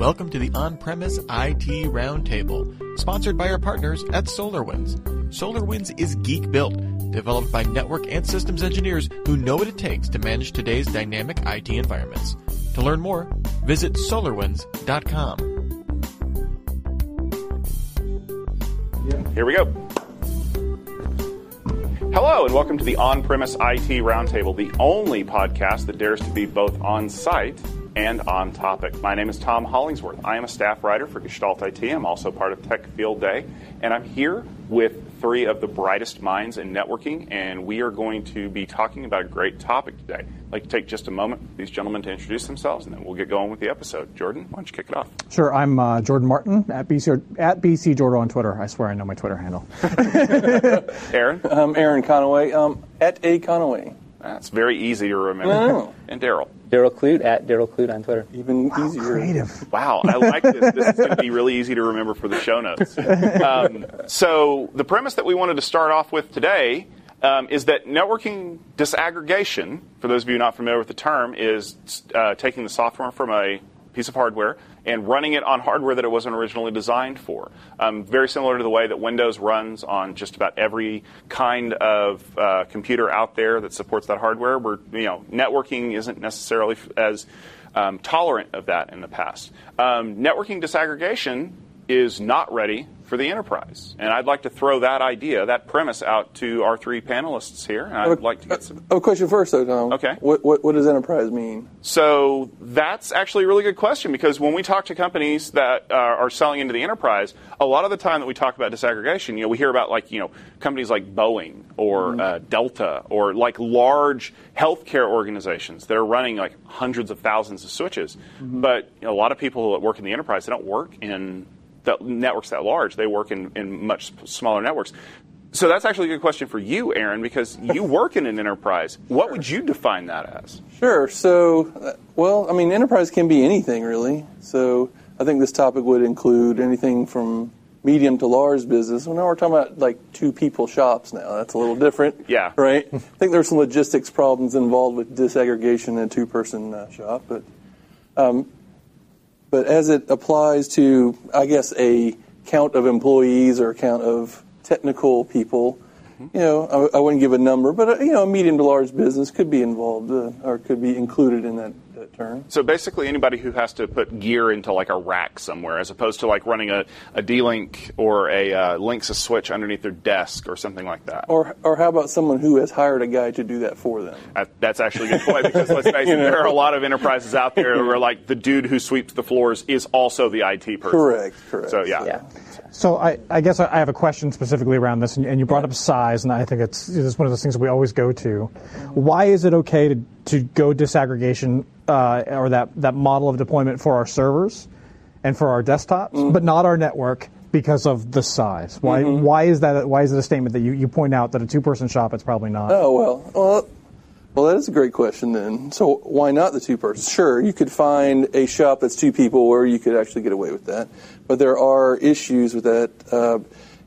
Welcome to the On Premise IT Roundtable, sponsored by our partners at SolarWinds. SolarWinds is geek built, developed by network and systems engineers who know what it takes to manage today's dynamic IT environments. To learn more, visit solarwinds.com. Here we go. Hello, and welcome to the On Premise IT Roundtable, the only podcast that dares to be both on site and on topic. My name is Tom Hollingsworth. I am a staff writer for Gestalt IT. I'm also part of Tech Field Day, and I'm here with three of the brightest minds in networking, and we are going to be talking about a great topic today. I'd like to take just a moment for these gentlemen to introduce themselves, and then we'll get going with the episode. Jordan, why don't you kick it off? Sure, I'm uh, Jordan Martin at BC at BC Jordo on Twitter. I swear I know my Twitter handle. Aaron, I'm Aaron Conaway, um, at A Conaway. that's very easy to remember. Oh. And Darrel. Darrel Clute at Darrel Clute on Twitter. Even easier. Creative. Wow, I like this. This is going to be really easy to remember for the show notes. Um, so, the premise that we wanted to start off with today um, is that networking disaggregation, for those of you not familiar with the term, is uh, taking the software from a piece of hardware and running it on hardware that it wasn't originally designed for. Um, very similar to the way that Windows runs on just about every kind of uh, computer out there that supports that hardware. Where you know networking isn't necessarily as um, tolerant of that in the past. Um, networking disaggregation is not ready for the enterprise, and I'd like to throw that idea, that premise, out to our three panelists here. And I'd like to get some. Oh, question first, though, Tom. Okay. What, what, what does enterprise mean? So that's actually a really good question because when we talk to companies that uh, are selling into the enterprise, a lot of the time that we talk about disaggregation, you know, we hear about like you know companies like Boeing or uh, Delta or like large healthcare organizations that are running like hundreds of thousands of switches. But you know, a lot of people that work in the enterprise, they don't work in the networks that large. They work in, in much smaller networks. So that's actually a good question for you, Aaron, because you work in an enterprise. What would you define that as? Sure. So, uh, well, I mean, enterprise can be anything, really. So, I think this topic would include anything from medium to large business. Well, now we're talking about like two people shops now. That's a little different. Yeah. Right? I think there's some logistics problems involved with disaggregation in a two person uh, shop. But, um, but as it applies to, I guess, a count of employees or a count of technical people, you know, I, I wouldn't give a number, but, uh, you know, a medium to large business could be involved uh, or could be included in that, that term. So basically, anybody who has to put gear into like a rack somewhere, as opposed to like running a, a D-Link or a uh, Linksys switch underneath their desk or something like that. Or, or how about someone who has hired a guy to do that for them? That- that's actually a good point because let's face it, there are a lot of enterprises out there where like the dude who sweeps the floors is also the IT person. Correct, correct. So yeah. Yeah. So I, I guess I have a question specifically around this, and, and you brought up size, and I think it's, it's one of those things that we always go to. Why is it okay to, to go disaggregation uh, or that, that model of deployment for our servers and for our desktops, but not our network because of the size? Why, why is that? Why is it a statement that you, you point out that a two person shop it's probably not? Oh well, well, well, that is a great question. Then, so why not the two persons? Sure, you could find a shop that's two people where you could actually get away with that, but there are issues with that, uh,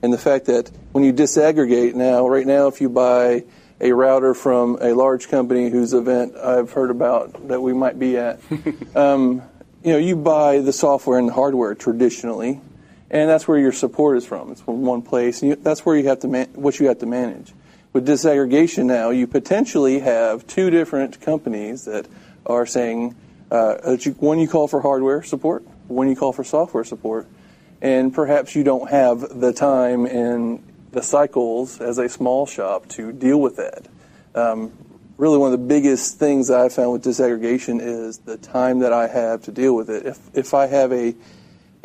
and the fact that when you disaggregate now, right now, if you buy a router from a large company whose event I've heard about that we might be at, um, you know, you buy the software and the hardware traditionally, and that's where your support is from. It's from one place, and you, that's where you have to man- what you have to manage. With disaggregation now, you potentially have two different companies that are saying uh, that you, one you call for hardware support, one you call for software support, and perhaps you don't have the time and the cycles as a small shop to deal with that. Um, really, one of the biggest things I found with disaggregation is the time that I have to deal with it. If if I have a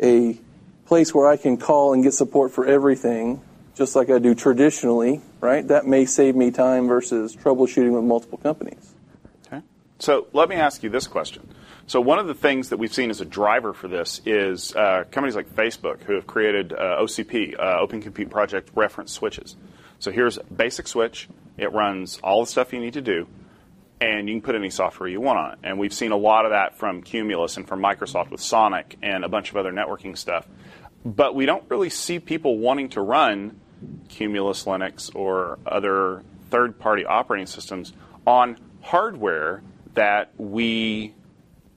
a place where I can call and get support for everything, just like I do traditionally, right? That may save me time versus troubleshooting with multiple companies. Okay. So let me ask you this question. So one of the things that we've seen as a driver for this is uh, companies like Facebook who have created uh, OCP, uh, Open Compute Project reference switches. So here's a basic switch. It runs all the stuff you need to do, and you can put any software you want on it. And we've seen a lot of that from Cumulus and from Microsoft with SONiC and a bunch of other networking stuff. But we don't really see people wanting to run Cumulus Linux or other third party operating systems on hardware that we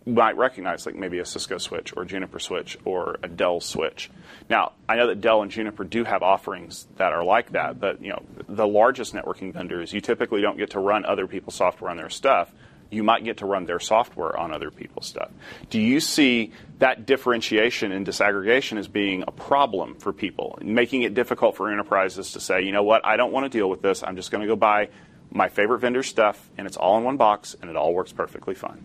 might recognize, like maybe a Cisco switch or Juniper switch or a Dell switch. Now, I know that Dell and Juniper do have offerings that are like that, but you know, the largest networking vendors, you typically don't get to run other people's software on their stuff. You might get to run their software on other people's stuff. Do you see that differentiation and disaggregation as being a problem for people, making it difficult for enterprises to say, you know what, I don't want to deal with this. I'm just going to go buy my favorite vendor stuff, and it's all in one box, and it all works perfectly fine.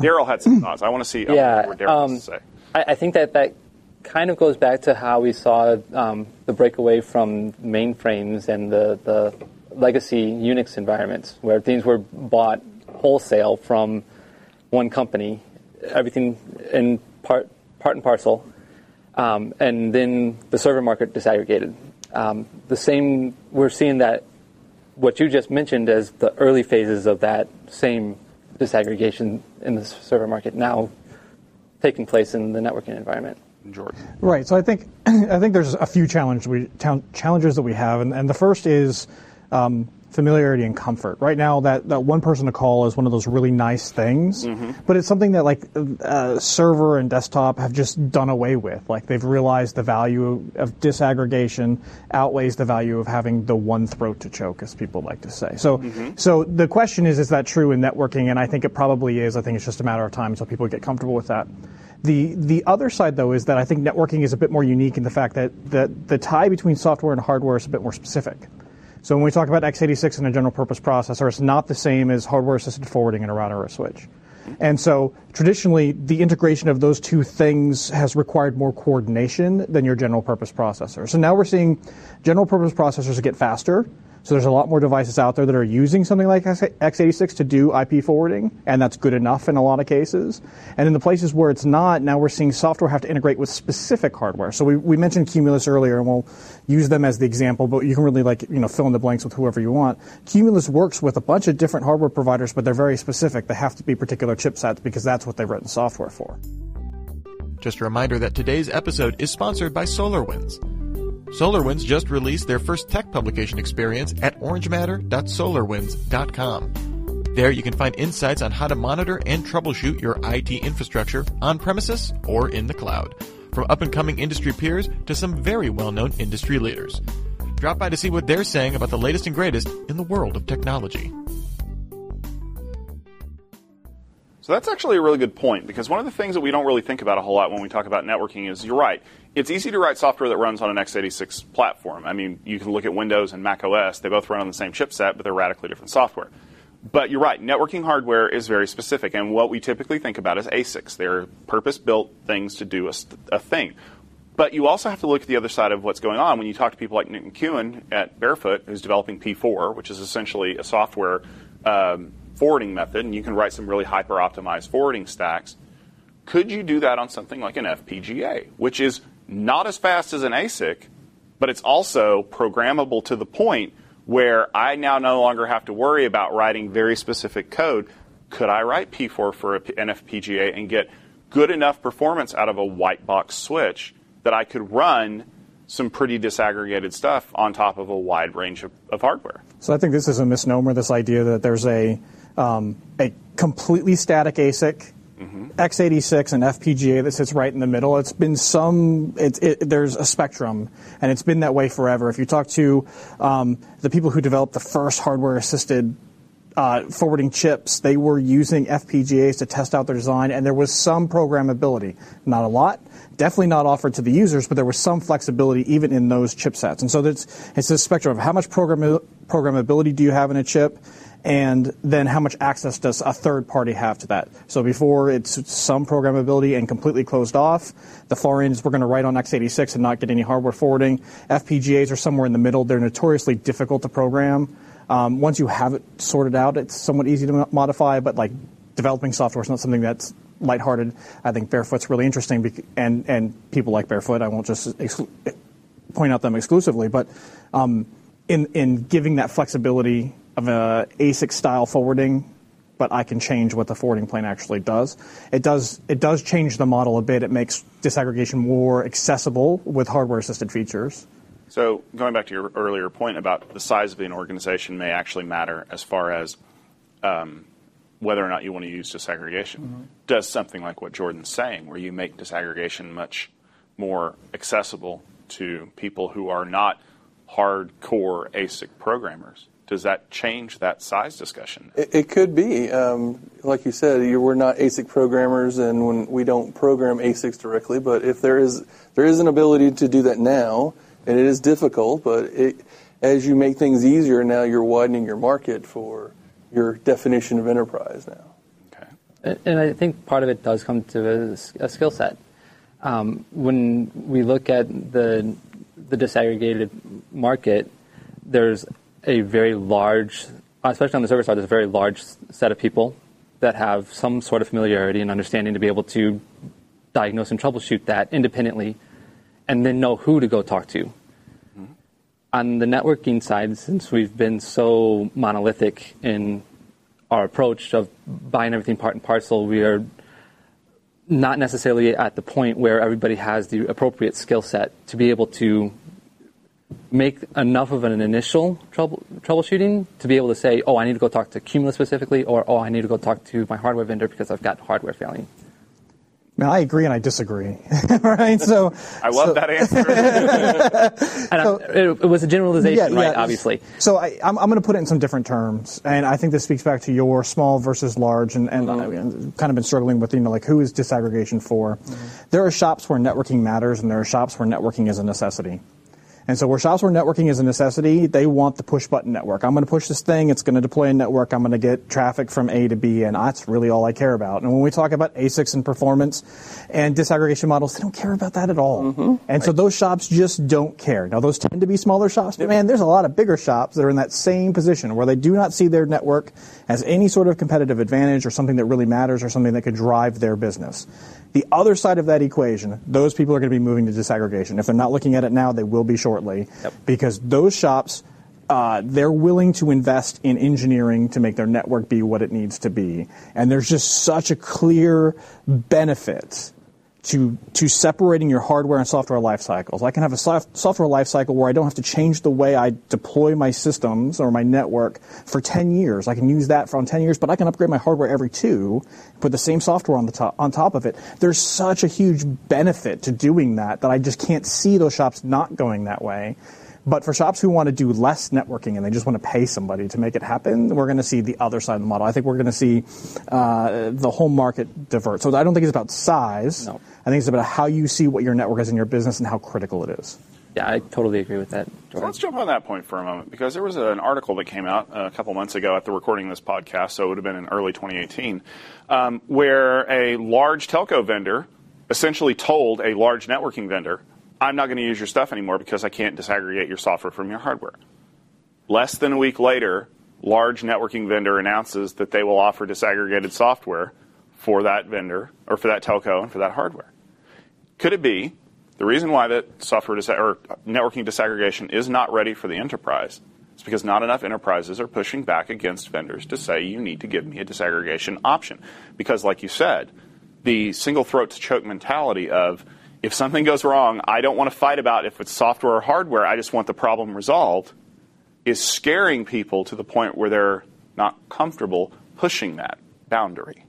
Darrel had some thoughts. I want to see yeah, what Darrel um, has to say. I, I, think that that kind of goes back to how we saw um, the breakaway from mainframes and the, the legacy Unix environments, where things were bought wholesale from one company, everything in part, part and parcel, um, and then the server market disaggregated. Um, the same, we're seeing that what you just mentioned as the early phases of that same disaggregation in the server market now taking place in the networking environment. Jordan. Right. So I think I think there's a few challenge we, challenges that we have, and, and the first is um, familiarity and comfort. Right now, that, that one person to call is one of those really nice things, mm-hmm. but it's something that like uh, server and desktop have just done away with. Like they've realized the value of disaggregation outweighs the value of having the one throat to choke, as people like to say. So, mm-hmm. so the question is, is that true in networking? And I think it probably is. I think it's just a matter of time until people get comfortable with that. The the other side though is that I think networking is a bit more unique in the fact that the the tie between software and hardware is a bit more specific. So when we talk about x86 and a general purpose processor, it's not the same as hardware assisted forwarding in a router or a switch. And so traditionally, the integration of those two things has required more coordination than your general purpose processor. So now we're seeing general purpose processors get faster, so there's a lot more devices out there that are using something like x86 to do IP forwarding, and that's good enough in a lot of cases. And in the places where it's not, now we're seeing software have to integrate with specific hardware. So we, we mentioned Cumulus earlier, and we'll use them as the example, but you can really like you know fill in the blanks with whoever you want. Cumulus works with a bunch of different hardware providers, but they're very specific. They have to be particular chipsets because that's what they've written software for. Just a reminder that today's episode is sponsored by SolarWinds. SolarWinds just released their first tech publication experience at orangematter.solarwinds.com. There you can find insights on how to monitor and troubleshoot your IT infrastructure on premises or in the cloud, from up and coming industry peers to some very well known industry leaders. Drop by to see what they're saying about the latest and greatest in the world of technology. So that's actually a really good point because one of the things that we don't really think about a whole lot when we talk about networking is you're right. It's easy to write software that runs on an x86 platform. I mean, you can look at Windows and Mac OS, they both run on the same chipset, but they're radically different software. But you're right, networking hardware is very specific, and what we typically think about is ASICs. They're purpose built things to do a, a, thing. But you also have to look at the other side of what's going on when you talk to people like Nick McKeown at Barefoot, who's developing P4, which is essentially a software um, forwarding method, and you can write some really hyper optimized forwarding stacks. Could you do that on something like an FPGA, which is not as fast as an ASIC, but it's also programmable to the point where I now no longer have to worry about writing very specific code? Could I write P4 for an FPGA and get good enough performance out of a white box switch that I could run some pretty disaggregated stuff on top of a wide range of, of hardware? So I think this is a misnomer, this idea that there's a um, a completely static ASIC, mm-hmm. x86, and FPGA that sits right in the middle. It's been some, it, it, there's a spectrum, and it's been that way forever. If you talk to um, the people who developed the first hardware assisted uh, forwarding chips, they were using FPGAs to test out their design, and there was some programmability. Not a lot, definitely not offered to the users, but there was some flexibility even in those chipsets. And so it's, it's a spectrum of how much program, programmability do you have in a chip, and then how much access does a third party have to that? So before it's some programmability and completely closed off. The far ends we're going to write on x86 and not get any hardware forwarding. FPGAs are somewhere in the middle. They're notoriously difficult to program. Um, once you have it sorted out, it's somewhat easy to modify, but like developing software is not something that's lighthearted. I think Barefoot's really interesting, and and people like Barefoot. I won't just exclu- point out them exclusively, but um, in in giving that flexibility of a ASIC style forwarding, but I can change what the forwarding plane actually does. It does it does change the model a bit. It makes disaggregation more accessible with hardware assisted features. So going back to your earlier point about the size of an organization may actually matter as far as um, whether or not you want to use disaggregation, mm-hmm. does something like what Jordan's saying, where you make disaggregation much more accessible to people who are not hardcore ASIC programmers. Does that change that size discussion? It, it could be. Um, like you said, you, we're not ASIC programmers, and when we don't program ASICs directly. But if there is there is an ability to do that now, and it is difficult, but it, as you make things easier, now you're widening your market for your definition of enterprise now. Okay. And I think part of it does come to a, a skill set. Um, when we look at the the disaggregated market, there's a very large, especially on the server side, there's a very large set of people that have some sort of familiarity and understanding to be able to diagnose and troubleshoot that independently and then know who to go talk to. Mm-hmm. On the networking side, since we've been so monolithic in our approach of buying everything part and parcel, we are not necessarily at the point where everybody has the appropriate skill set to be able to make enough of an initial trouble, troubleshooting to be able to say, oh, I need to go talk to Cumulus specifically, or oh, I need to go talk to my hardware vendor because I've got hardware failing. Now, I agree and I disagree. right? So I love so, that answer. and so, it, it, was a generalization, yeah, right? Yeah, obviously. So I, am going to put it in some different terms, and I think this speaks back to your small versus large, and, and mm-hmm. Kind of been struggling with you know like who is disaggregation for. Mm-hmm. There are shops where networking matters, and there are shops where networking is a necessity. And so where shops where networking is a necessity, they want the push button network. I'm going to push this thing. It's going to deploy a network. I'm going to get traffic from A to B, and that's really all I care about. And when we talk about ASICs and performance and disaggregation models, they don't care about that at all. Mm-hmm. And right. so those shops just don't care. Now those tend to be smaller shops, but man, there's a lot of bigger shops that are in that same position where they do not see their network as any sort of competitive advantage or something that really matters or something that could drive their business. The other side of that equation, those people are going to be moving to disaggregation. If they're not looking at it now, they will be shortly yep. because those shops, uh, they're willing to invest in engineering to make their network be what it needs to be. And there's just such a clear benefit to to separating your hardware and software life cycles. I can have a soft, software life cycle where I don't have to change the way I deploy my systems or my network for 10 years. I can use that for on 10 years, but I can upgrade my hardware every two, put the same software on the top on top of it. There's such a huge benefit to doing that that I just can't see those shops not going that way. But for shops who want to do less networking and they just want to pay somebody to make it happen, we're going to see the other side of the model. I think we're going to see uh, the whole market divert. So I don't think it's about size. No. I think it's about how you see what your network is in your business and how critical it is. Yeah, I totally agree with that. So let's jump on that point for a moment because there was an article that came out a couple months ago after recording this podcast, so it would have been in early 2018, um, where a large telco vendor essentially told a large networking vendor, I'm not going to use your stuff anymore because I can't disaggregate your software from your hardware. Less than a week later, large networking vendor announces that they will offer disaggregated software for that vendor or for that telco and for that hardware. Could it be the reason why that software dis- or networking disaggregation is not ready for the enterprise is because not enough enterprises are pushing back against vendors to say you need to give me a disaggregation option. Because, like you said, the single throat to choke mentality of if something goes wrong, I don't want to fight about if it's software or hardware, I just want the problem resolved, is scaring people to the point where they're not comfortable pushing that boundary.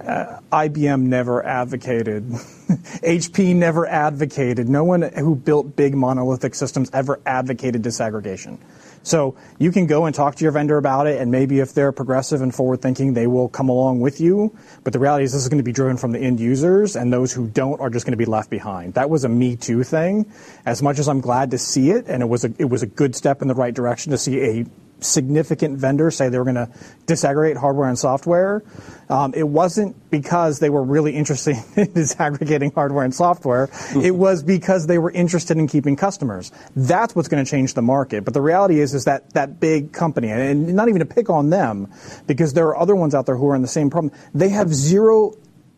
Uh, IBM never advocated, HP never advocated, no one who built big monolithic systems ever advocated disaggregation. So you can go and talk to your vendor about it, and maybe if they're progressive and forward thinking, they will come along with you. But the reality is, this is going to be driven from the end users, and those who don't are just going to be left behind. That was a Me Too thing. As much as I'm glad to see it, and it was a, it was a good step in the right direction to see a significant vendors say they were going to disaggregate hardware and software. Um, it wasn't because they were really interested in disaggregating hardware and software. it was because they were interested in keeping customers. That's what's going to change the market. But the reality is, is that that big company, and not even to pick on them, because there are other ones out there who are in the same problem. They have zero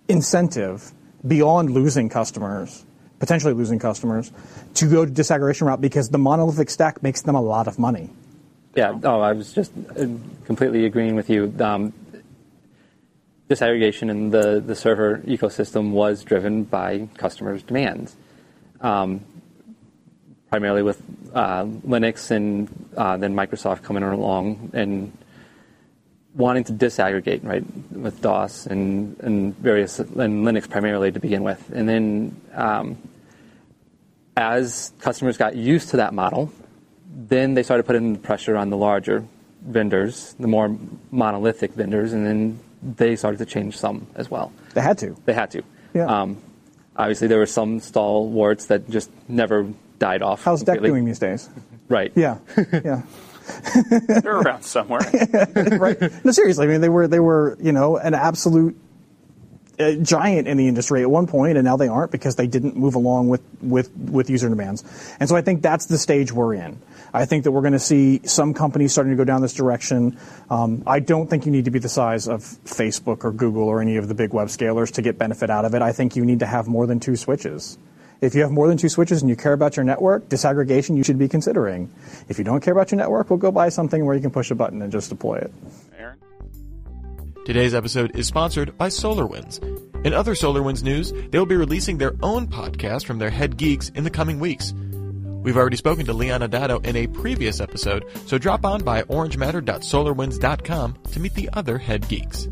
incentive beyond losing customers potentially losing customers to go to disaggregation route because the monolithic stack makes them a lot of money. Yeah, oh, I was just uh, completely agreeing with you. Um, disaggregation in the, the server ecosystem was driven by customers' demands, um, primarily with uh, Linux and uh, then Microsoft coming along and wanting to disaggregate, right, with DOS and, and various and Linux primarily to begin with, and then um, as customers got used to that model, then they started putting pressure on the larger vendors, the more monolithic vendors, and then they started to change some as well. They had to. They had to. Yeah. Um, obviously, there were some stalwarts that just never died off. How's DEC completely. doing these days? Right. Yeah, yeah. They're around somewhere. right? No, seriously. I mean, they were they were you know an absolute uh, giant in the industry at one point, and now they aren't because they didn't move along with with with user demands. And so I think that's the stage we're in. I think that we're going to see some companies starting to go down this direction. Um, I don't think you need to be the size of Facebook or Google or any of the big web scalers to get benefit out of it. I think you need to have more than two switches. If you have more than two switches and you care about your network, disaggregation you should be considering. If you don't care about your network, we'll go buy something where you can push a button and just deploy it. Aaron? Today's episode is sponsored by SolarWinds. In other SolarWinds news, they will be releasing their own podcast from their head geeks in the coming weeks. We've already spoken to Leon Adato in a previous episode, so drop on by orangematter.solarwinds.com to meet the other head geeks.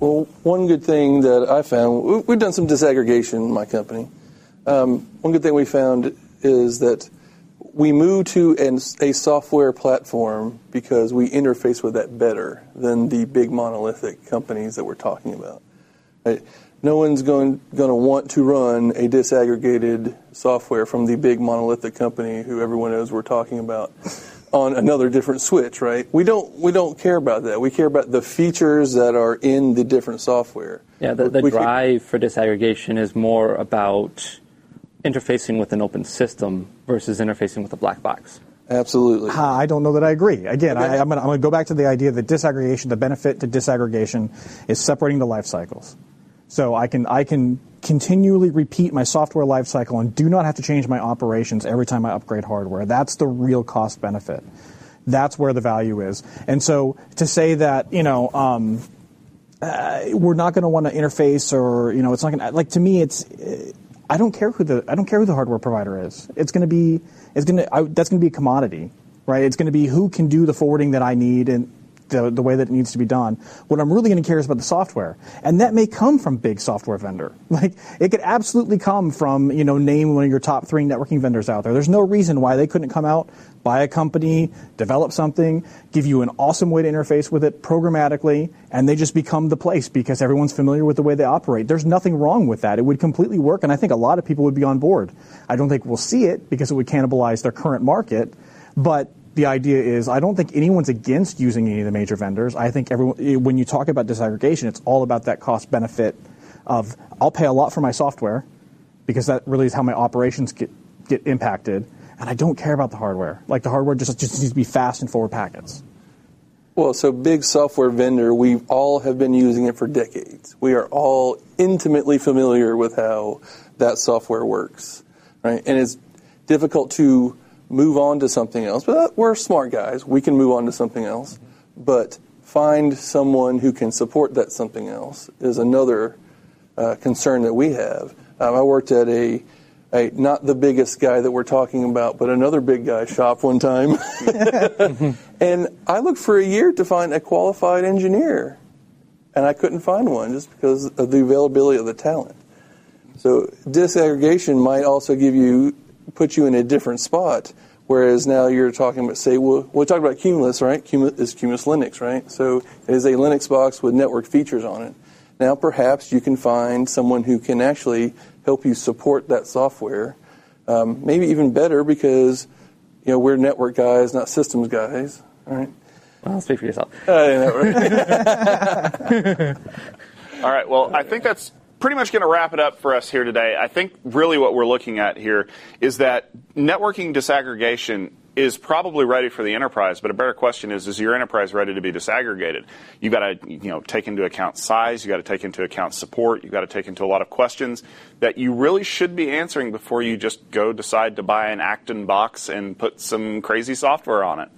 Well, one good thing that I found, we- we've done some disaggregation in my company. Um, one good thing we found is that we moved to an, a software platform because we interface with that better than the big monolithic companies that we're talking about. Right? No one's going, going to want to run a disaggregated software from the big monolithic company who everyone knows we're talking about on another different switch, right? We don't we don't care about that. We care about the features that are in the different software. Yeah, the, the We ca- drive for disaggregation is more about interfacing with an open system versus interfacing with a black box. Absolutely. Uh, I don't know that I agree. Again, Okay. I, I'm going to go back to the idea that disaggregation, the benefit to disaggregation, is separating the life cycles. So I can I can continually repeat my software lifecycle and do not have to change my operations every time I upgrade hardware. That's the real cost benefit. That's where the value is. And so to say that you know. Um, uh, we're not going to want to interface, or you know, it's not going to like to me. It's I don't care who the I don't care who the hardware provider is. It's going to be it's going to that's going to be a commodity, right? It's going to be who can do the forwarding that I need and the, the way that it needs to be done. What I'm really going to care is about the software, and that may come from big software vendor. Like it could absolutely come from you know name one of your top three networking vendors out there. There's no reason why they couldn't come out, buy a company, develop something, give you an awesome way to interface with it programmatically, and they just become the place because everyone's familiar with the way they operate. There's nothing wrong with that. It would completely work, and I think a lot of people would be on board. I don't think we'll see it because it would cannibalize their current market, but the idea is I don't think anyone's against using any of the major vendors. I think everyone, eh, when you talk about disaggregation, it's all about that cost benefit of I'll pay a lot for my software because that really is how my operations get, get impacted. And I don't care about the hardware. Like the hardware just, just needs to be fast and forward packets. Well, so big software vendor, we all have been using it for decades. We are all intimately familiar with how that software works, right? And it's difficult to move on to something else. But we're smart guys. We can move on to something else. But find someone who can support that something else is another uh, concern that we have. Um, I worked at a, a not the biggest guy that we're talking about, but another big guy shop one time. And I looked for a year to find a qualified engineer, and I couldn't find one just because of the availability of the talent. So disaggregation might also give you put you in a different spot. Whereas now you're talking about, say, well, we talked about Cumulus, right? Cumulus is Cumulus Linux, right? So it is a Linux box with network features on it. Now perhaps you can find someone who can actually help you support that software. Um, maybe even better because you know we're network guys, not systems guys, right? Well, speak for yourself. Uh, yeah, right. All right. Well, I think that's pretty much going to wrap it up for us here today. I think really what we're looking at here is that networking disaggregation is probably ready for the enterprise, but a better question is: Is your enterprise ready to be disaggregated? You got to, you know, take into account size. You got to take into account support. You got to take into a lot of questions that you really should be answering before you just go decide to buy an Accton box and put some crazy software on it.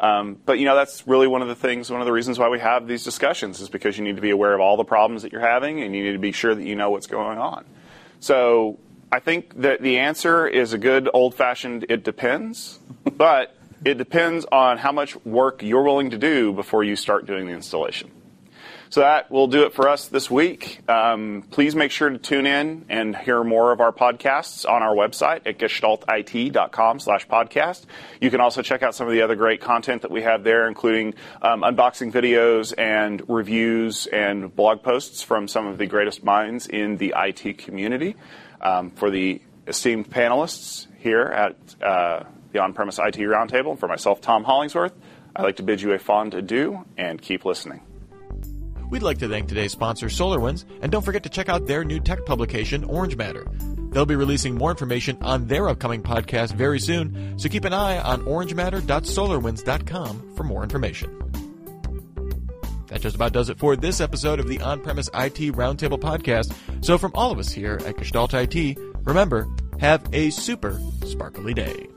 Um, but you know that's really one of the things, one of the reasons why we have these discussions is because you need to be aware of all the problems that you're having, and you need to be sure that you know what's going on. So I think that the answer is a good old-fashioned "it depends," but It depends on how much work you're willing to do before you start doing the installation. So that will do it for us this week. Um, please make sure to tune in and hear more of our podcasts on our website at gestaltit.com slash podcast. You can also check out some of the other great content that we have there, including um, unboxing videos and reviews and blog posts from some of the greatest minds in the IT community. Um, for the esteemed panelists here at uh, the On-Premise IT Roundtable, for myself, Tom Hollingsworth, I'd like to bid you a fond adieu and keep listening. We'd like to thank today's sponsor, SolarWinds, and don't forget to check out their new tech publication, Orange Matter. They'll be releasing more information on their upcoming podcast very soon, so keep an eye on orangematter.solarwinds.com for more information. That just about does it for this episode of the On Premise IT Roundtable podcast. So, from all of us here at Gestalt IT, remember, have a super sparkly day.